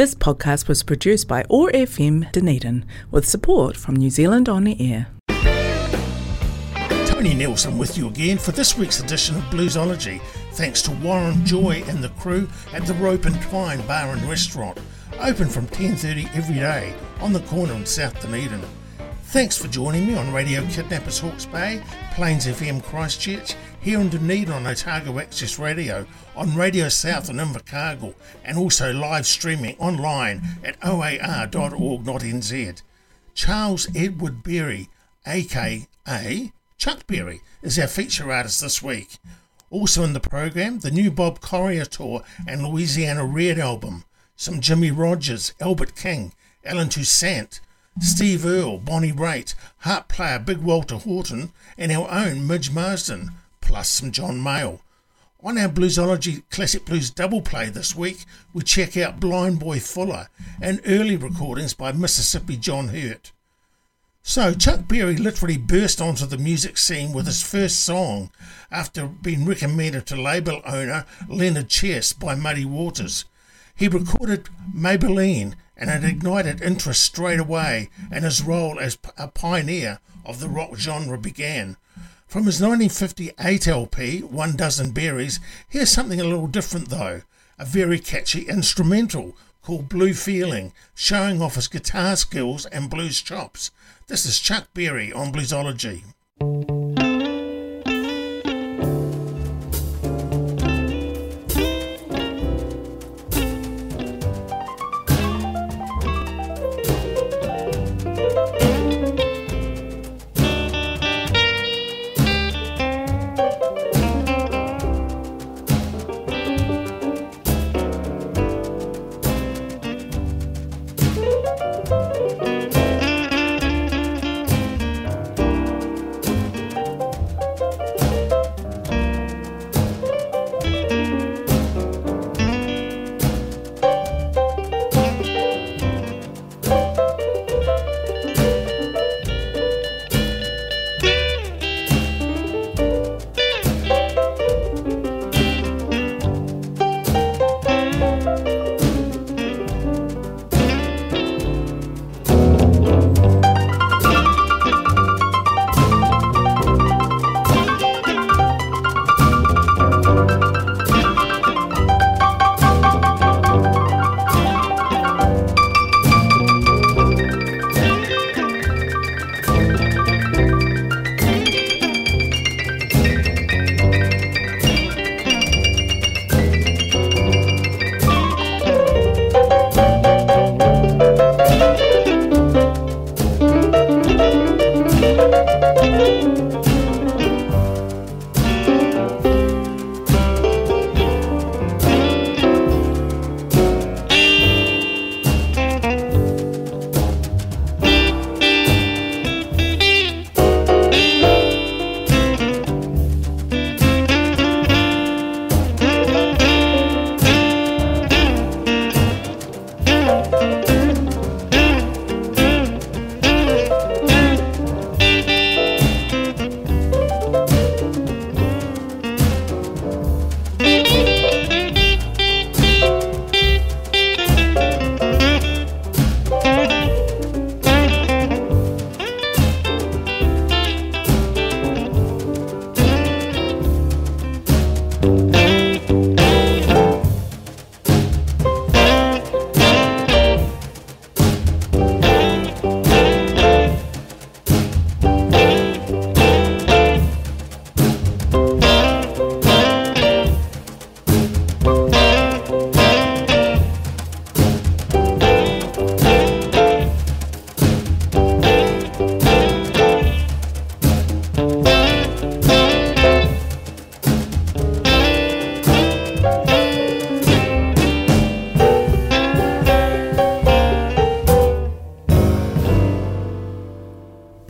This podcast was produced by ORFM Dunedin with support from New Zealand On Air. Tony Nelson with you again for this week's edition of Bluesology. Thanks to Warren Joy and the crew at the Rope and Twine Bar and Restaurant, open from 10:30 every day on the corner in South Dunedin. Thanks for joining me on Radio Kidnappers Hawke's Bay, Plains FM Christchurch, here in Dunedin on Otago Access Radio, on Radio South in Invercargill, and also live streaming online at oar.org.nz. Charles Edward Berry, aka Chuck Berry, is our feature artist this week. Also in the program, the new Bob Corritore and Louisiana Red album, some Jimmy Rogers, Albert King, Allen Toussaint, Steve Earle, Bonnie Raitt, harp player Big Walter Horton, and our own Midge Marsden, plus some John Mayall. On our Bluesology Classic Blues double play this week, we check out Blind Boy Fuller and early recordings by Mississippi John Hurt. So, Chuck Berry literally burst onto the music scene with his first song after being recommended to label owner Leonard Chess by Muddy Waters. He recorded Maybelline and it ignited interest straight away, and his role as a pioneer of the rock genre began. From his 1958 LP, One Dozen Berries, here's something a little different though a very catchy instrumental called Blue Feeling, showing off his guitar skills and blues chops. This is Chuck Berry on Bluesology.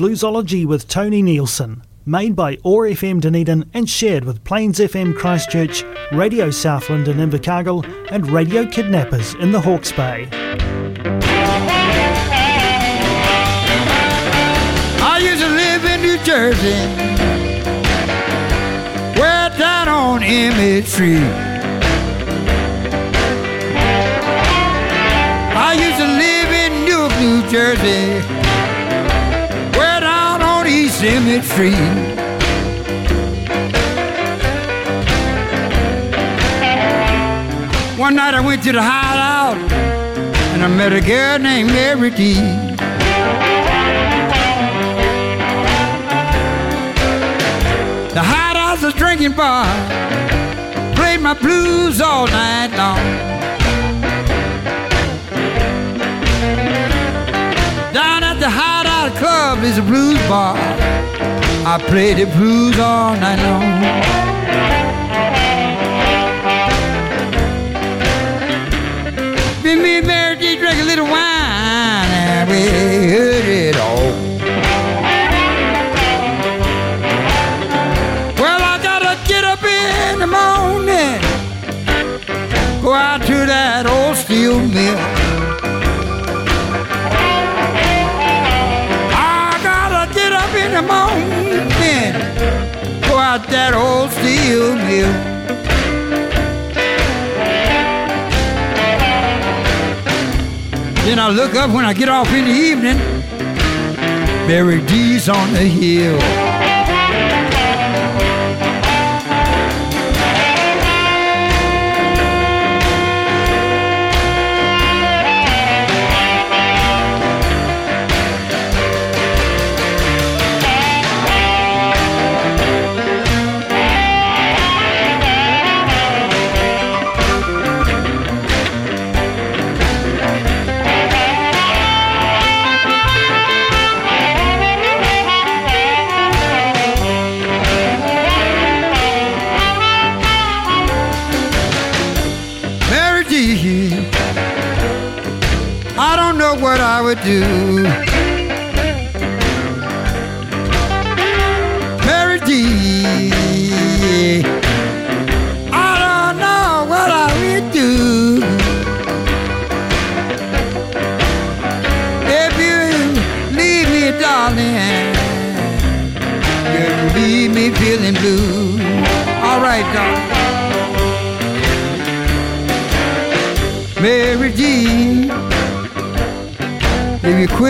Bluesology with Tony Nielsen, made by OAR FM Dunedin and shared with Plains FM Christchurch, Radio Southland in Invercargill, and Radio Kidnappers in the Hawke's Bay. I used to live in New Jersey, where down on Emmett Street. I used to live in Newark, New Jersey, One night I went to the hideout and I met a girl named Mary D. The hideout's a drinking bar, played my blues all night long. Down club is a blues bar. I play the blues all night long. That old steel mill. Then I look up when I get off in the evening. Mary D's on the hill. Would do.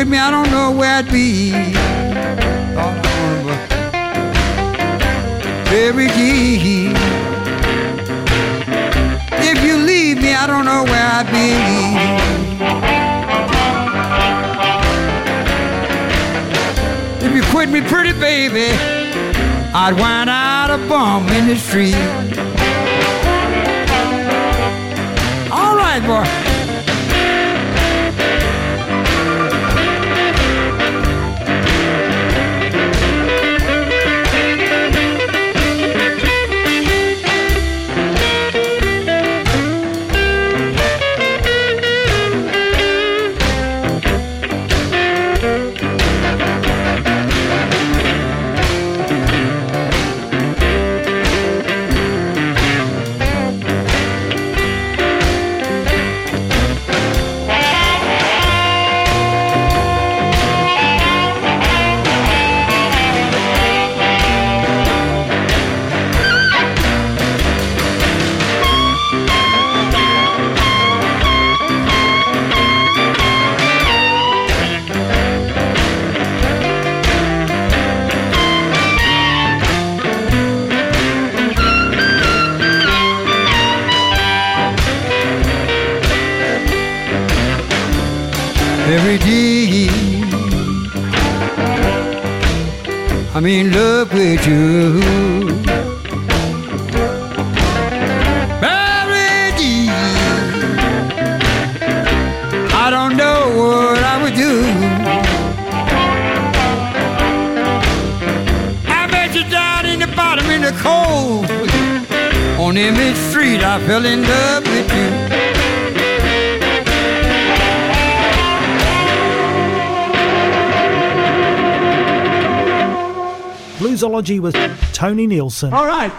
Quit me, I don't know where I'd be. Mary G. If you leave me, I don't know where I'd be. If you quit me, pretty baby, I'd wind out a bum in the street. All right, boy. I'm in love Bluesology with Tony Nielsen. All right.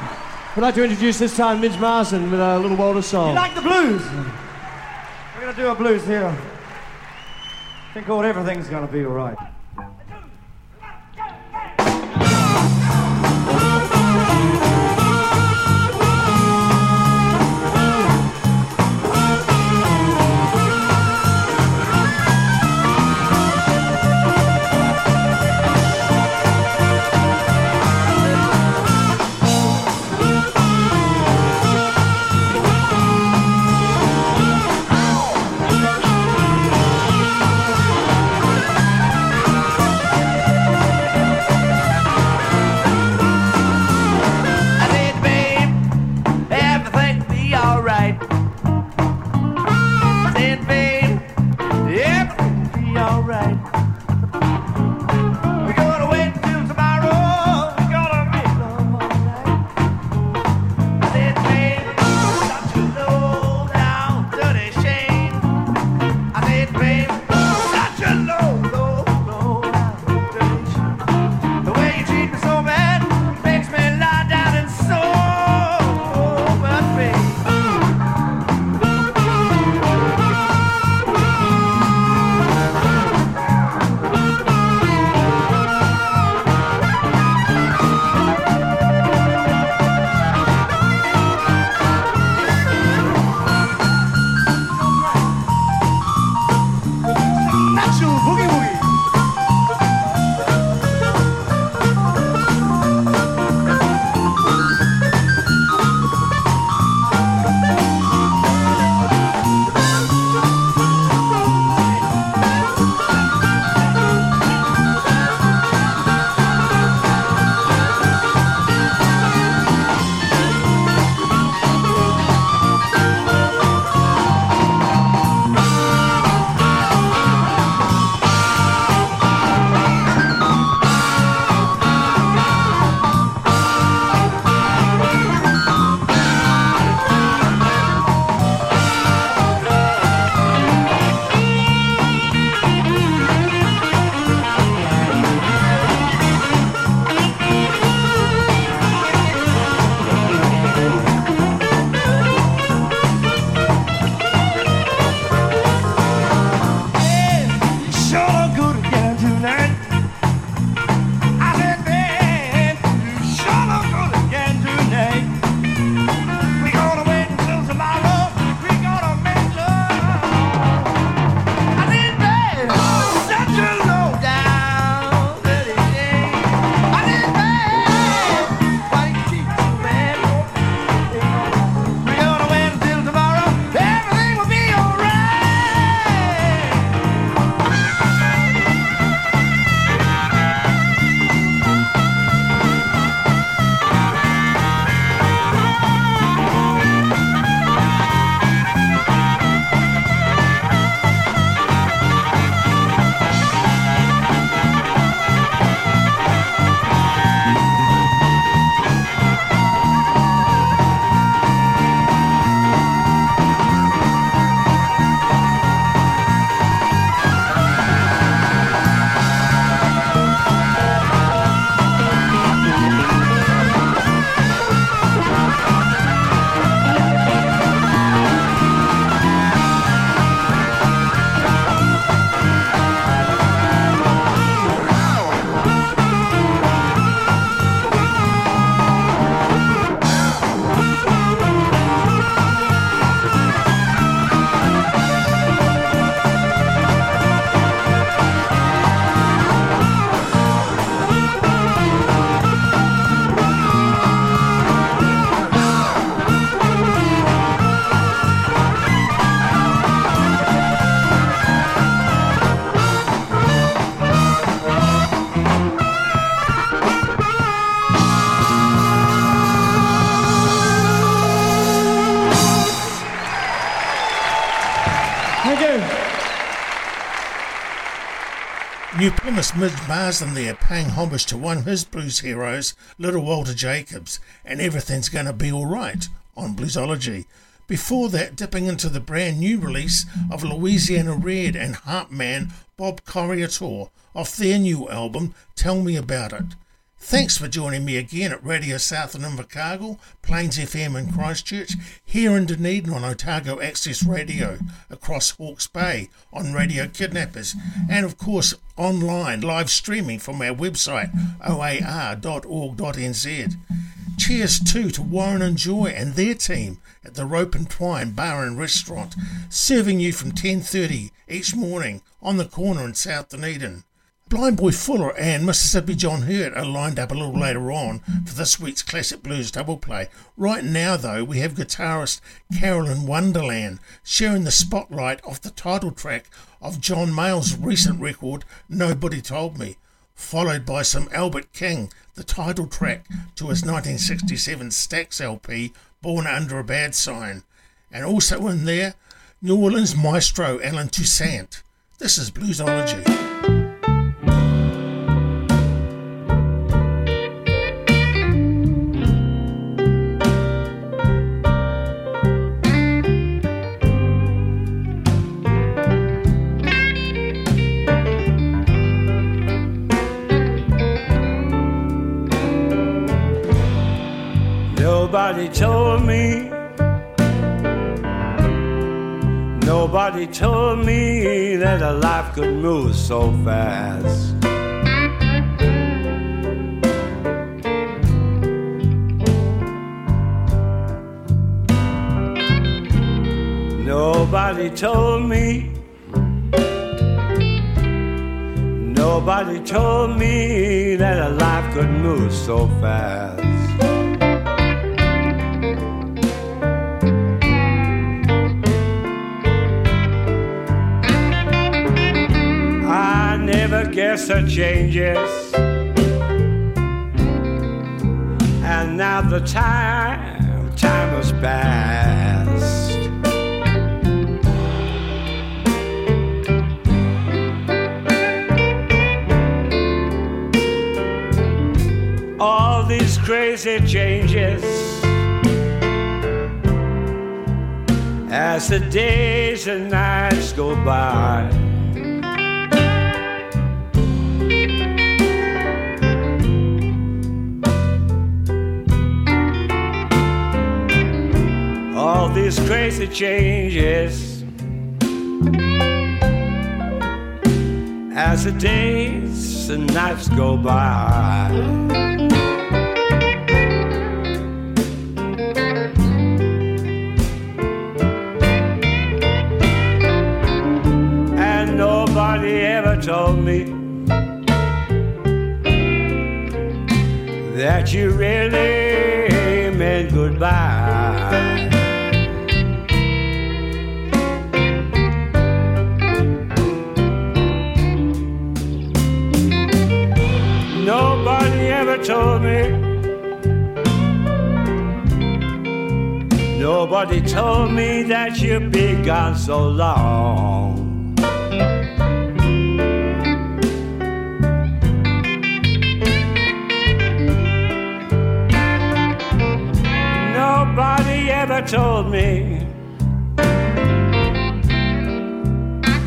I'd like to introduce this time Midge Marsden with a little Walter song. You like the blues? We're gonna do a blues here. I think called Everything's Gonna Be Alright. Midge Marsden there paying homage to one of his blues heroes, Little Walter Jacobs, and Everything's Gonna Be Alright on Bluesology. Before that, dipping into the brand new release of Louisiana Red and Harpman Bob Corritore off their new album, Tell Me About It. Thanks for joining me again at Radio South Southland Invercargill, Plains FM in Christchurch, here in Dunedin on Otago Access Radio, across Hawke's Bay on Radio Kidnappers, and of course online live streaming from our website oar.org.nz. Cheers too to Warren and Joy and their team at the Rope and Twine Bar and Restaurant, serving you from 10.30 each morning on the corner in South Dunedin. Blind Boy Fuller and Mississippi John Hurt are lined up a little later on for this week's Classic Blues double play. Right now, though, we have guitarist Carolyn Wonderland sharing the spotlight off the title track of John Mayall's recent record, Nobody Told Me, followed by some Albert King, the title track to his 1967 Stax LP, Born Under a Bad Sign. And also in there, New Orleans maestro Allen Toussaint. This is Bluesology. Nobody told me. Nobody told me that a life could move so fast. Nobody told me. Nobody told me that a life could move so fast. Guess the changes. And now the time, time has passed. All these crazy changes as the days and nights go by. These crazy changes as the days and nights go by. And nobody ever told me that you really meant goodbye. Nobody told me that you'd be gone so long. Nobody ever told me.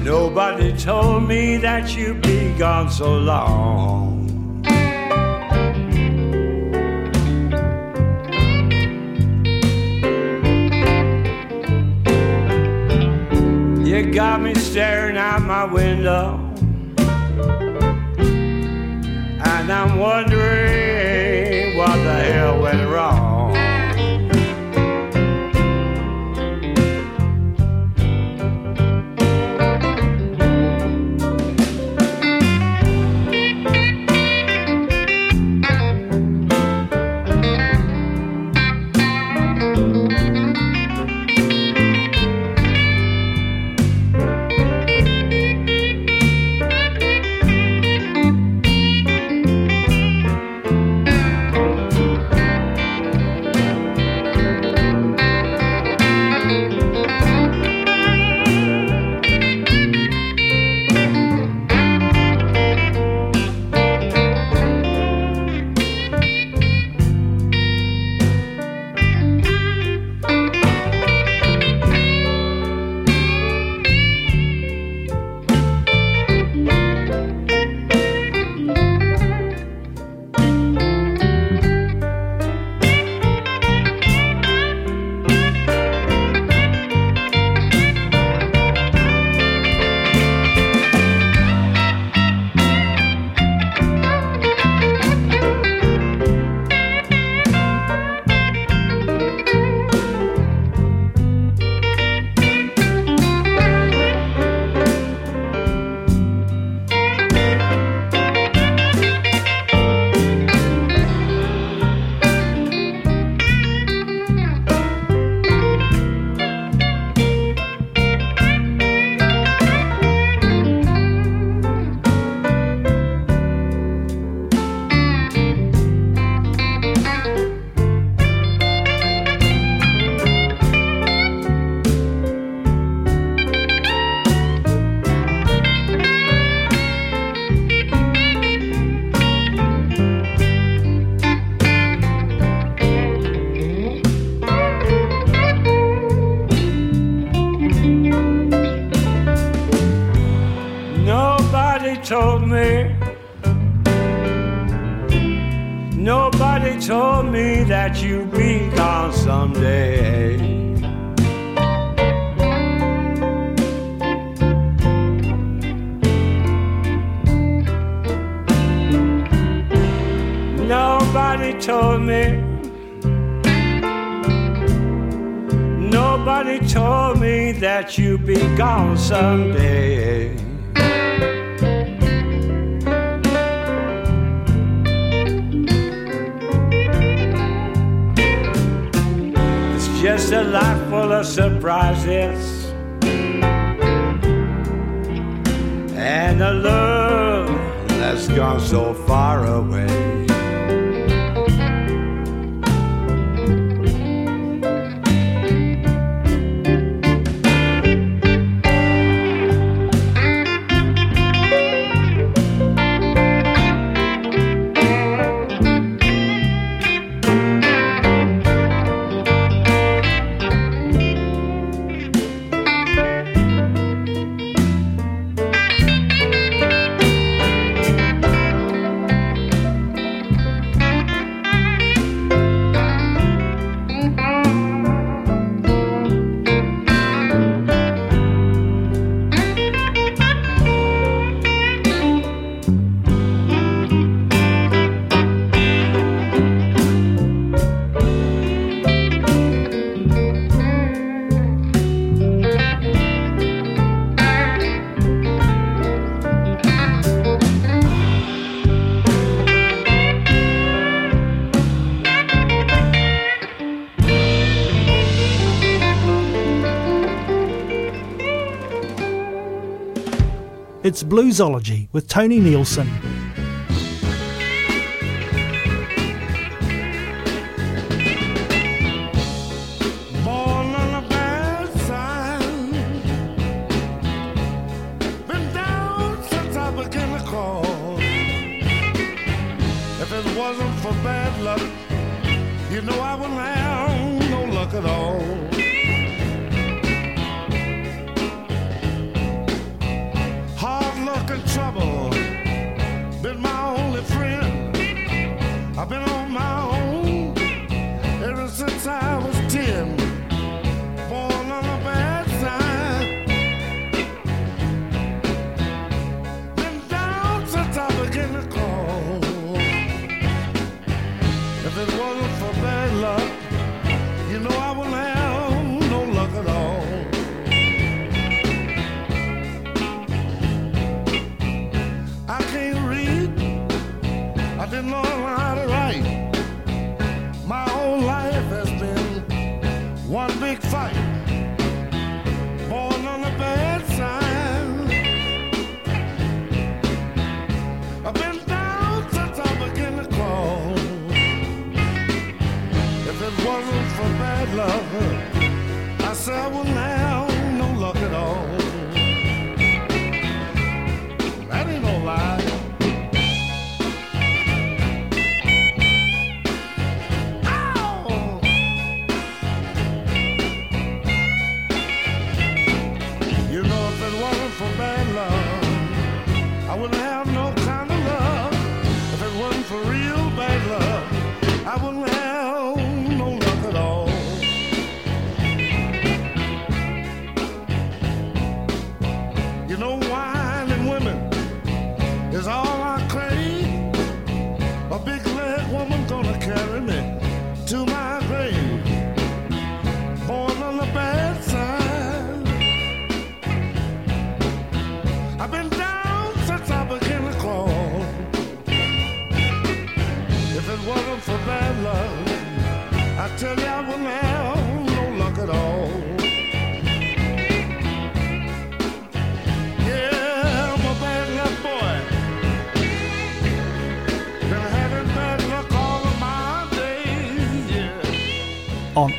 Nobody told me that you'd be gone so long. Got me staring out my window. And I'm wondering told me that you'd be gone someday. Nobody told me. Nobody told me that you'd be gone someday. Just a life full of surprises and a love that's gone so far away. It's Bluesology with Tony Nielsen.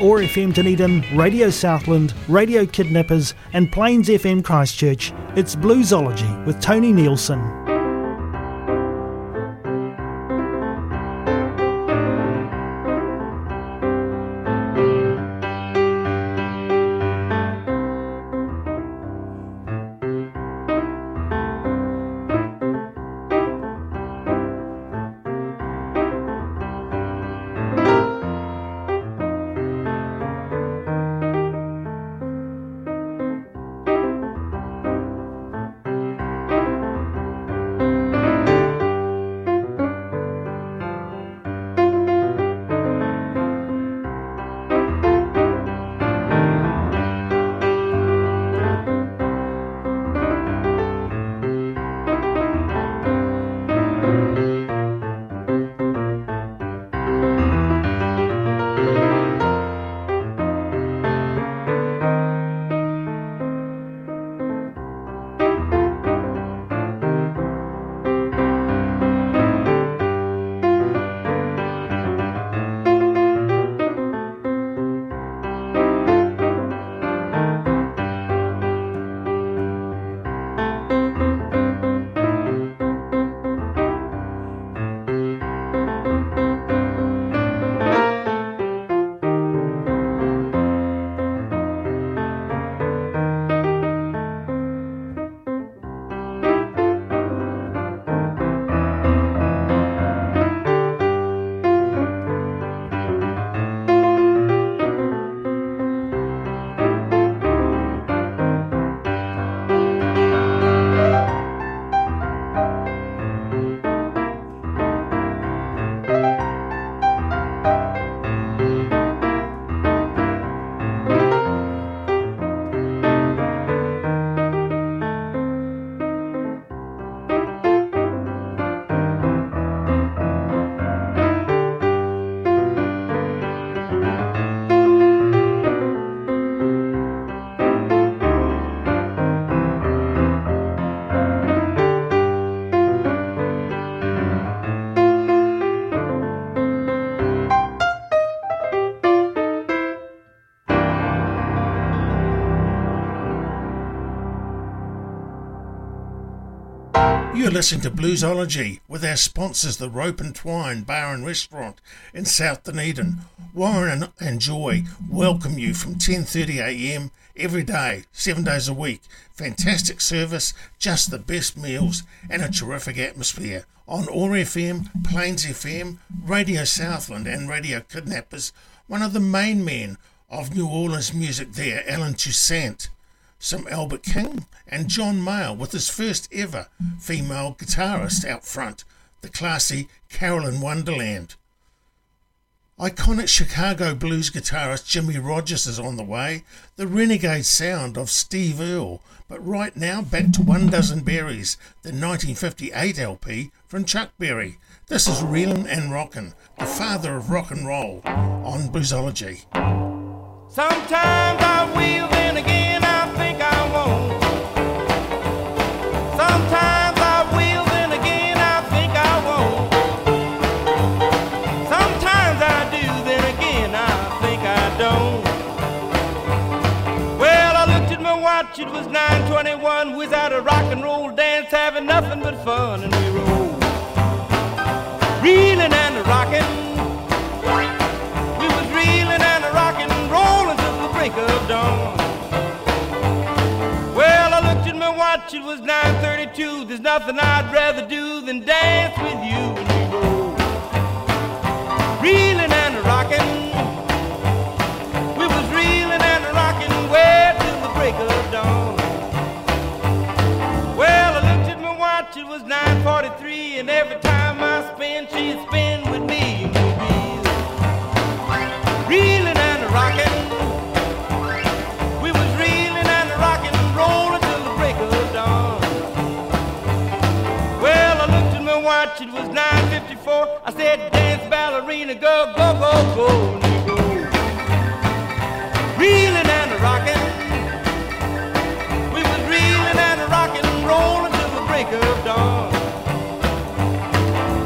OAR FM Dunedin, Radio Southland, Radio Kidnappers, and Plains FM Christchurch. It's Bluesology with Tony Nielsen. Listening to Bluesology with our sponsors, the Rope and Twine Bar and Restaurant in South Dunedin. Warren and Joy welcome you from 10.30am every day, seven days a week. Fantastic service, just the best meals and a terrific atmosphere. On OAR FM, Plains FM, Radio Southland and Radio Kidnappers, one of the main men of New Orleans music there, Allen Toussaint some Albert King, and John Mayall with his first ever female guitarist out front, the classy Carolyn Wonderland. Iconic Chicago blues guitarist Jimmy Rogers is on the way, the renegade sound of Steve Earle, but right now back to One Dozen Berries, the 1958 LP from Chuck Berry. This is Reelin' and Rockin', the father of rock and roll, on Bluesology. Sometimes I will, 9:21. We was at a rock and roll dance, having nothing but fun, and we rolled, reeling and rocking. We was reeling and rocking, rolling till the break of dawn. Well, I looked at my watch, it was 9:32. There's nothing I'd rather do than dance with you and we roll, reeling and rocking. We was reeling and rocking way till the break of dawn. It was 9:43, and every time I spin, she'd spin with me. Reeling and rocking, we was reeling and rocking, rolling till the break of dawn. Well, I looked at my watch, it was 9:54. I said, "Dance, ballerina, go, go, go, go, go." Reeling and rocking, we was reeling and rocking, rolling break of dawn.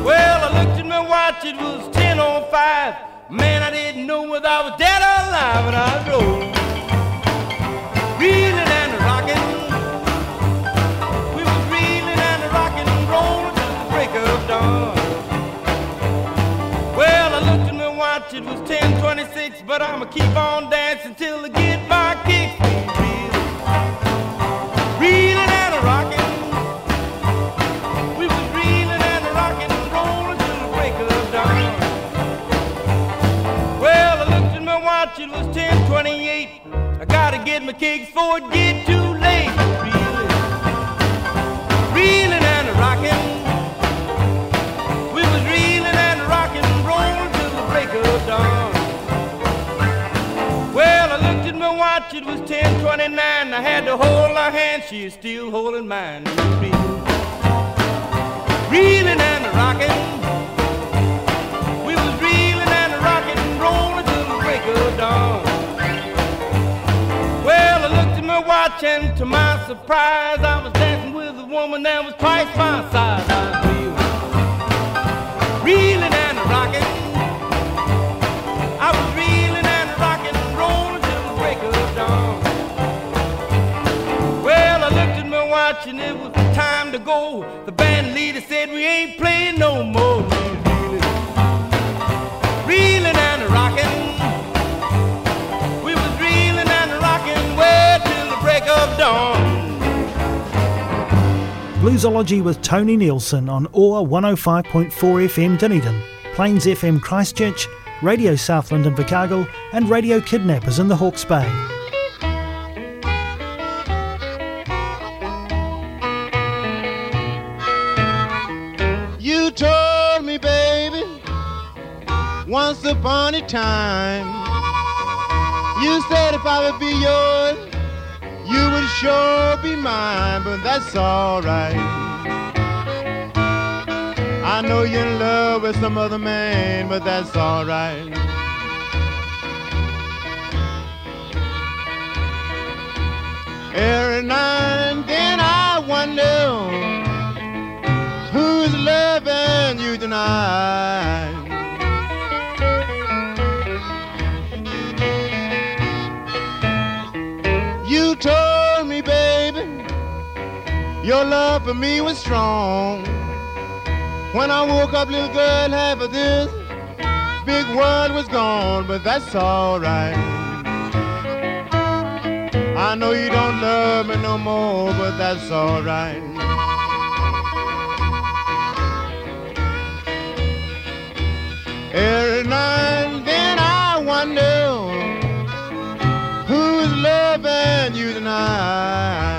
Well, I looked at my watch, it was 10:05. Man, I didn't know whether I was dead or alive, and I reeling and. We was and till the break of dawn. Well, I looked at my watch, it was 10:26, but I'ma keep on dancing till I get my kicks. Reeling and rocking. Watch, it was 10:28. I gotta get my kicks before it get too late. Reeling, reeling and rocking. We was reeling and rocking, rolling till the break of dawn. Well, I looked at my watch, it was 10:29. I had to hold her hand, she is still holding mine. Reeling, reeling and rocking. We was reeling and rocking, rolling break of dawn. Well, I looked at my watch and to my surprise, I was dancing with a woman that was twice my size. I was reeling, reeling and rocking. I was reeling and rocking, rolling till the break of dawn. Well, I looked at my watch and it was time to go. The band leader said we ain't playing no more. Reeling and rocking. The break of dawn. Bluesology with Tony Nielsen on OAR 105.4 FM Dunedin, Plains FM Christchurch, Radio Southland in Invercargill, and Radio Kidnappers in the Hawke's Bay. You told me, baby, once upon a time. You said if I would be yours, you would sure be mine, but that's alright. I know you're in love with some other man, but that's alright. Every now For me was strong. When I woke up, little girl, half of this big world was gone, but that's alright. I know you don't love me no more, but that's alright. Every night then I wonder who's loving you tonight.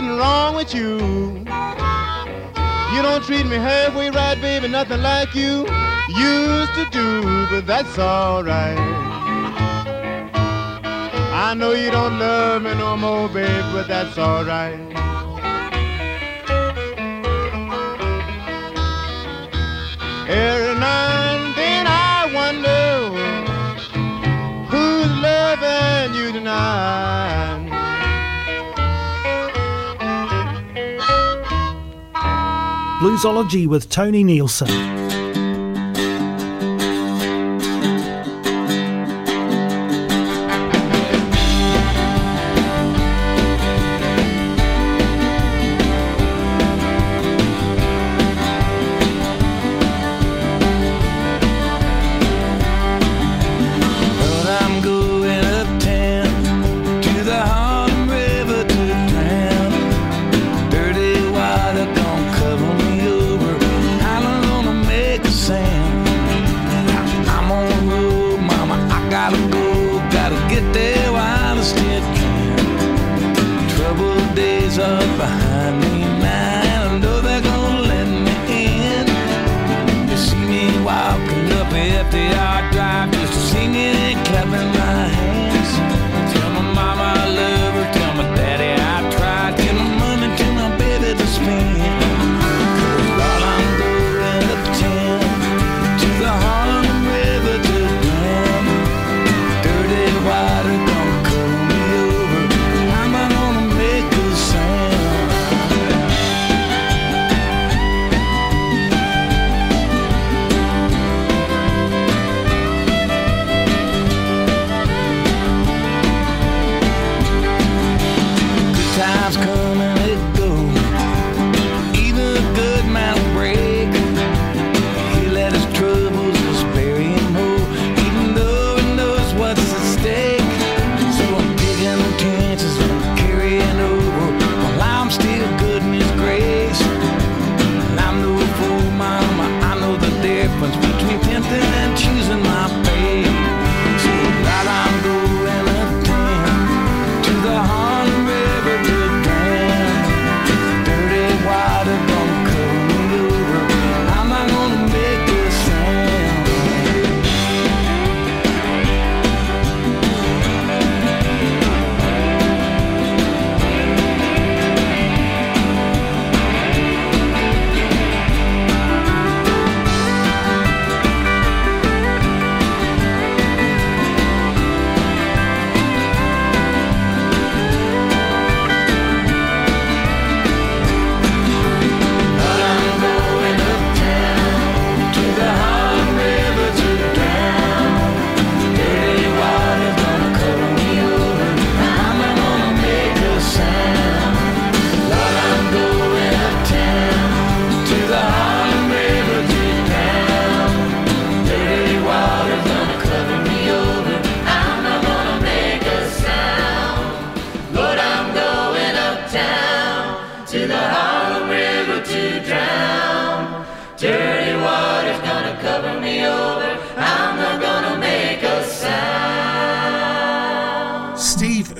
nothing wrong with you. You don't treat me halfway right, baby, nothing like you used to do, but that's alright. I know you don't love me no more, babe, but that's alright. Every Zoology with Tony Nielsen.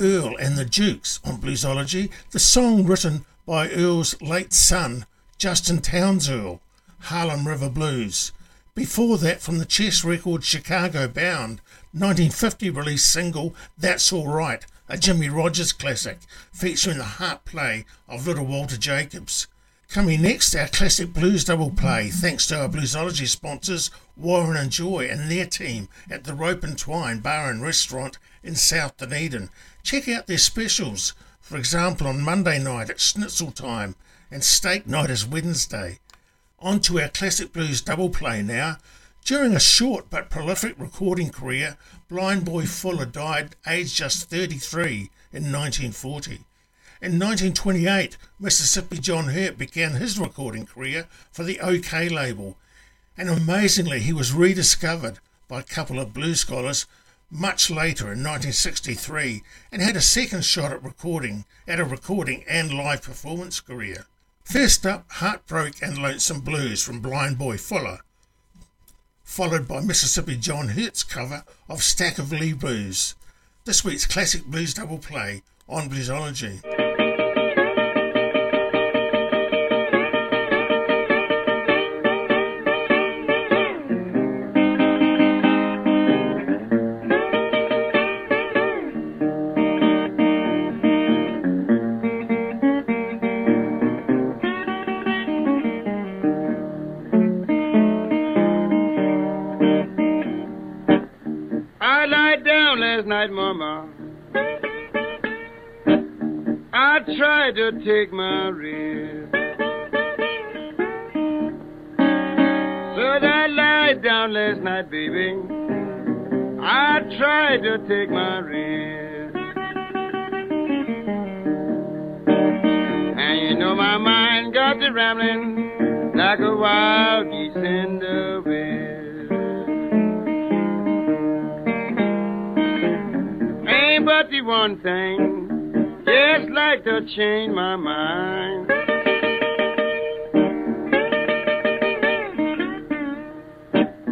Earle and the Dukes on Bluesology, the song written by Earle's late son, Justin Townes Earle, Harlem River Blues. Before that, from the Chess record Chicago Bound 1950 release single That's Alright, a Jimmy Rogers classic featuring the harp play of Little Walter Jacobs. Coming next, our classic blues double play, thanks to our bluesology sponsors, Warren and Joy and their team at the Rope and Twine Bar and Restaurant in South Dunedin. Check out their specials, for example, on Monday night at Schnitzel Time and Steak Night is Wednesday. On to our classic blues double play now. During a short but prolific recording career, Blind Boy Fuller died aged just 33 in 1940. In 1928, Mississippi John Hurt began his recording career for the OKeh label, and amazingly, he was rediscovered by a couple of blues scholars much later in 1963 and had a second shot at recording at a recording and live performance career. First up, Heartbroke and Lonesome Blues from Blind Boy Fuller, followed by Mississippi John Hurt's cover of Stack O' Lee Blues. This week's classic blues double play on Bluesology. Last night, Mama. I tried to take my rest. So I lied down last night, baby. I tried to take my rest. And you know my mind got to rambling like a wild geese in the One thing, just like to change my mind.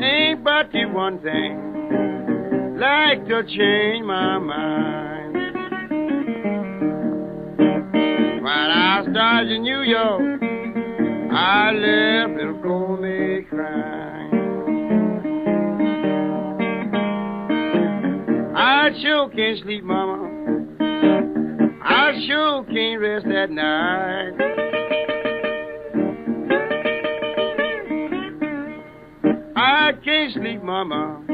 Ain't but the one thing, like to change my mind. While I started in New York, I left little crying. I sure can't sleep, Mama. Can't rest at night. I can't sleep, Mama.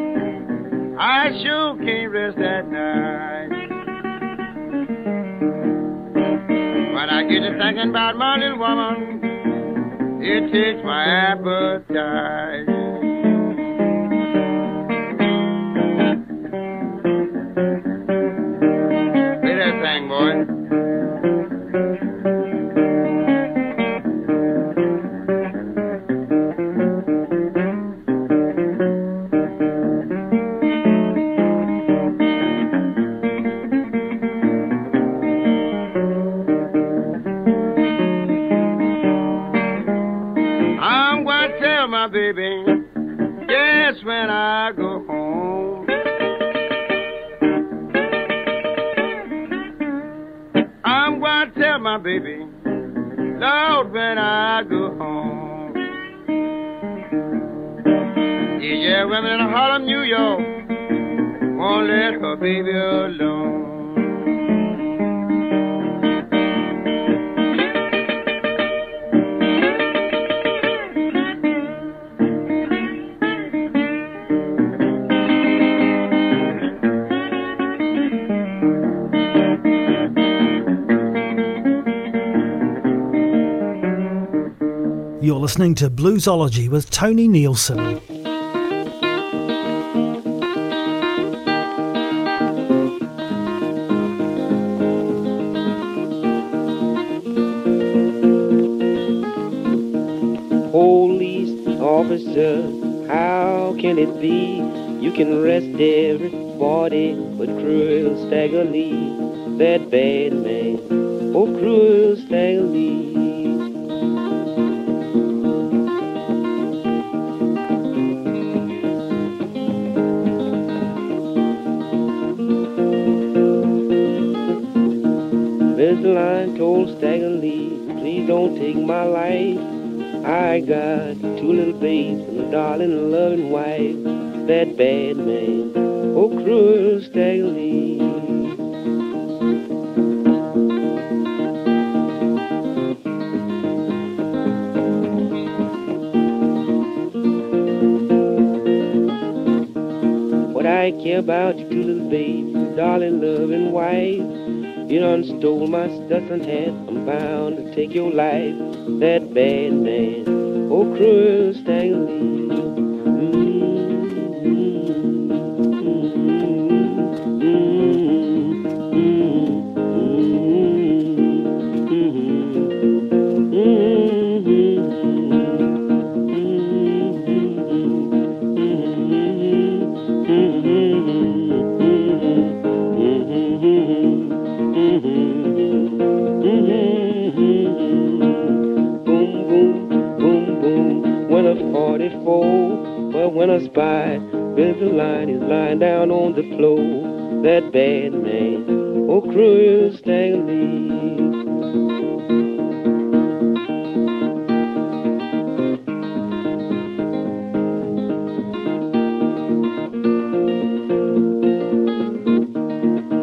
I sure can't rest at night. When I get to thinking about my little woman, it takes my appetite. Bluesology with Tony Nielsen. Police officer, how can it be? You can arrest everybody but cruel Stagger Lee, that bad man. Two little babes and a darling loving wife. That bad man, oh cruel Stagger Lee. What I care about you two little babes, your darling loving wife. You done stole my Stetson hat, I'm bound to take your life. That bad man, oh cruel Stagger when a spy builds a line, he's lying down on the floor. That bad man, oh, cruel Lee.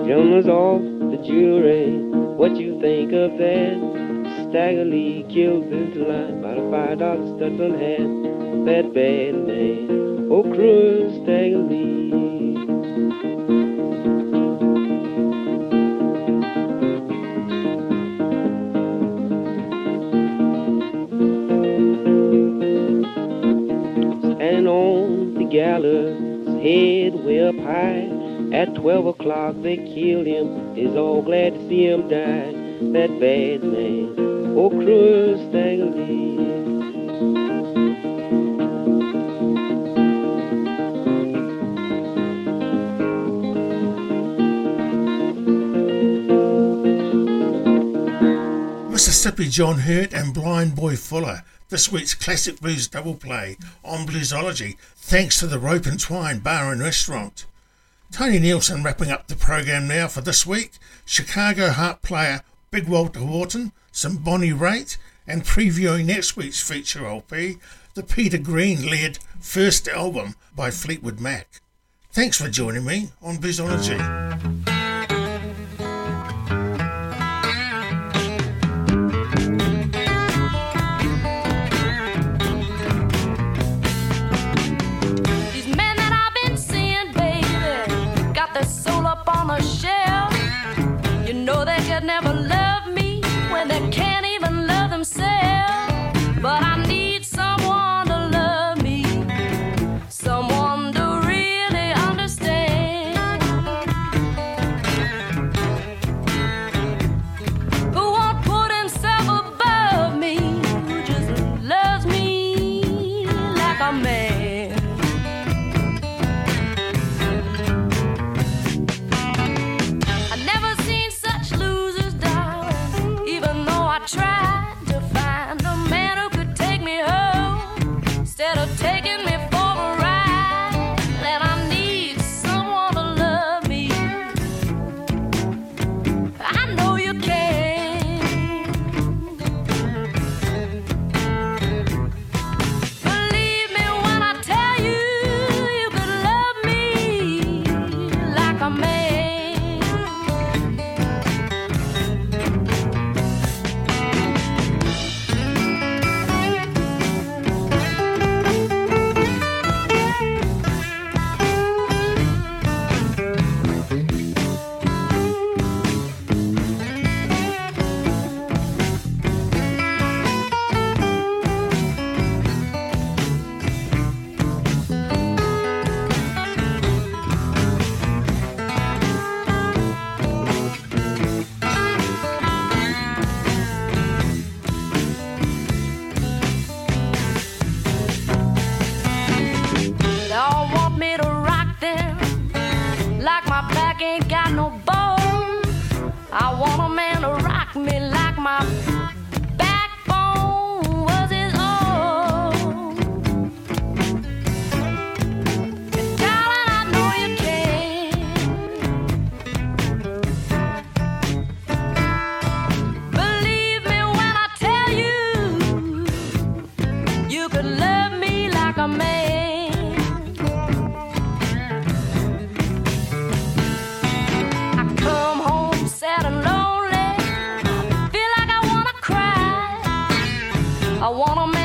Gentlemen's off the jury, what you think of that? Stagger Lee killed this line by the five dollar Stetson hat. That bad man, At twelve o'clock they killed him. Is all glad to see him die. That bad man, oh cruel Stagger Mississippi John Hurt and Blind Boy Fuller. This week's classic blues double play on Bluesology, thanks to the Rope and Twine Bar and Restaurant. Tony Nielsen wrapping up the program now for this week. Chicago harp player Big Walter Horton, some Bonnie Raitt, and previewing next week's feature LP, the Peter Green led first album by Fleetwood Mac. Thanks for joining me on Bluesology. On. You know they could never love me when they can't even love themselves. Want a man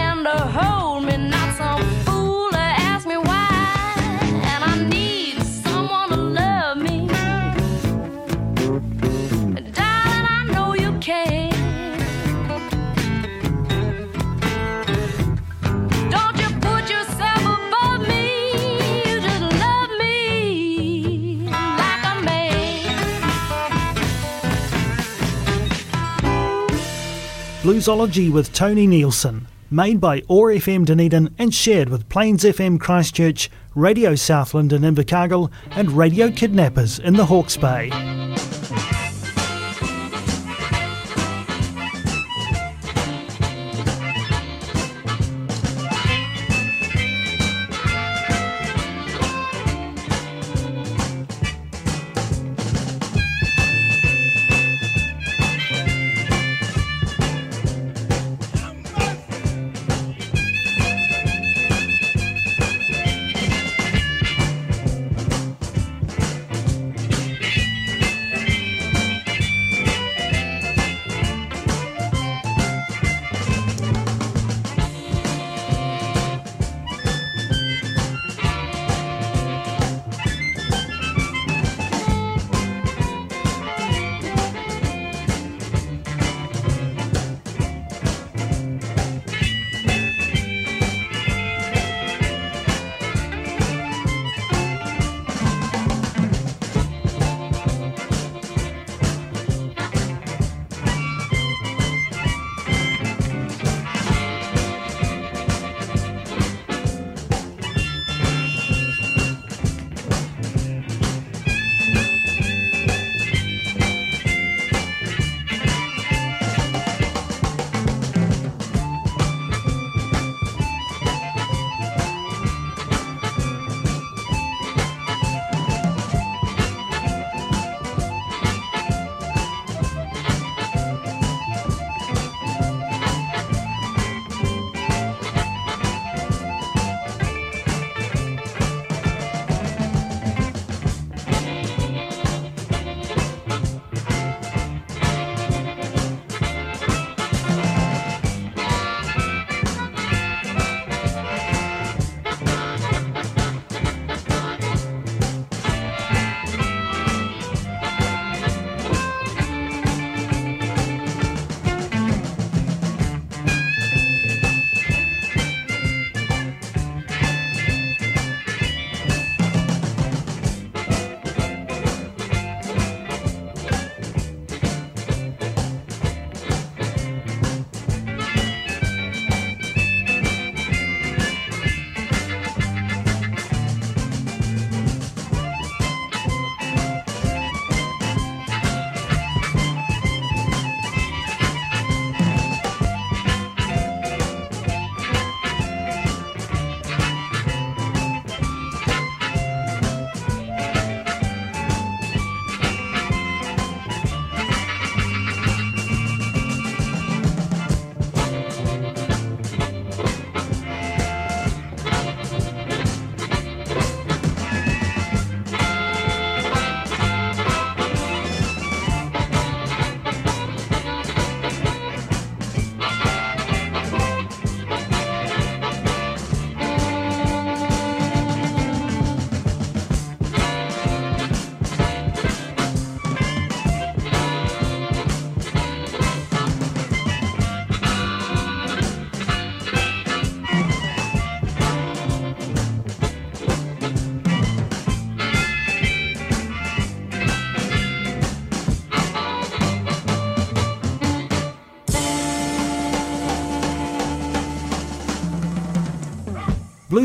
Bluesology with Tony Nielsen, made by OAR FM Dunedin and shared with Plains FM Christchurch, Radio Southland in Invercargill, and Radio Kidnappers in the Hawke's Bay.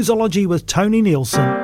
Bluesology with Tony Nielsen.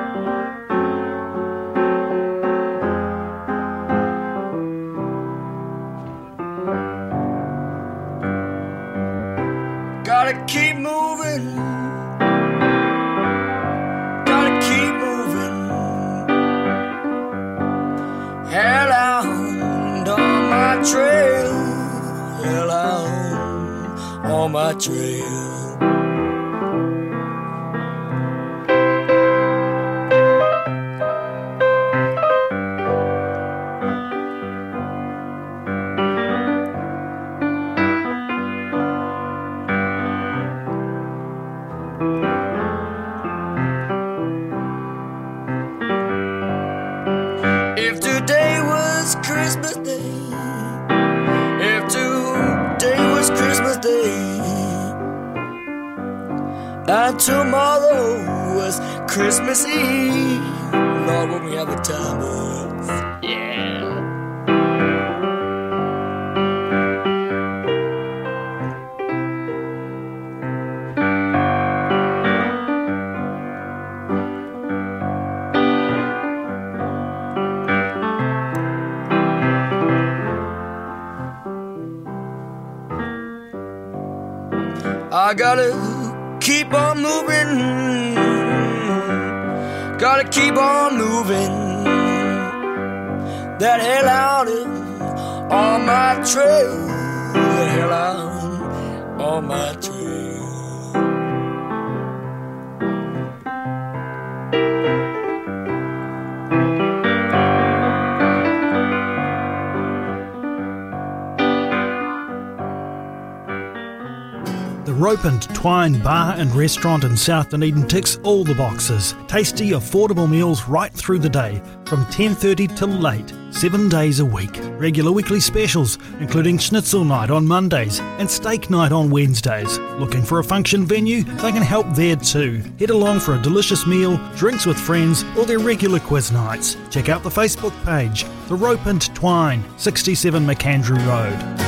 Christmas Day, if today was Christmas Day, and tomorrow was Christmas Eve, Lord, when we have a time. I gotta keep on moving. Gotta keep on moving. That hell out on my trail. That hell out on my trail. Rope and Twine Bar and Restaurant in South Dunedin ticks all the boxes. Tasty, affordable meals right through the day, from 10.30 till late, seven days a week. Regular weekly specials, including schnitzel night on Mondays and steak night on Wednesdays. Looking for a function venue? They can help there too. Head along for a delicious meal, drinks with friends, or their regular quiz nights. Check out the Facebook page, The Rope and Twine, 67 McAndrew Road.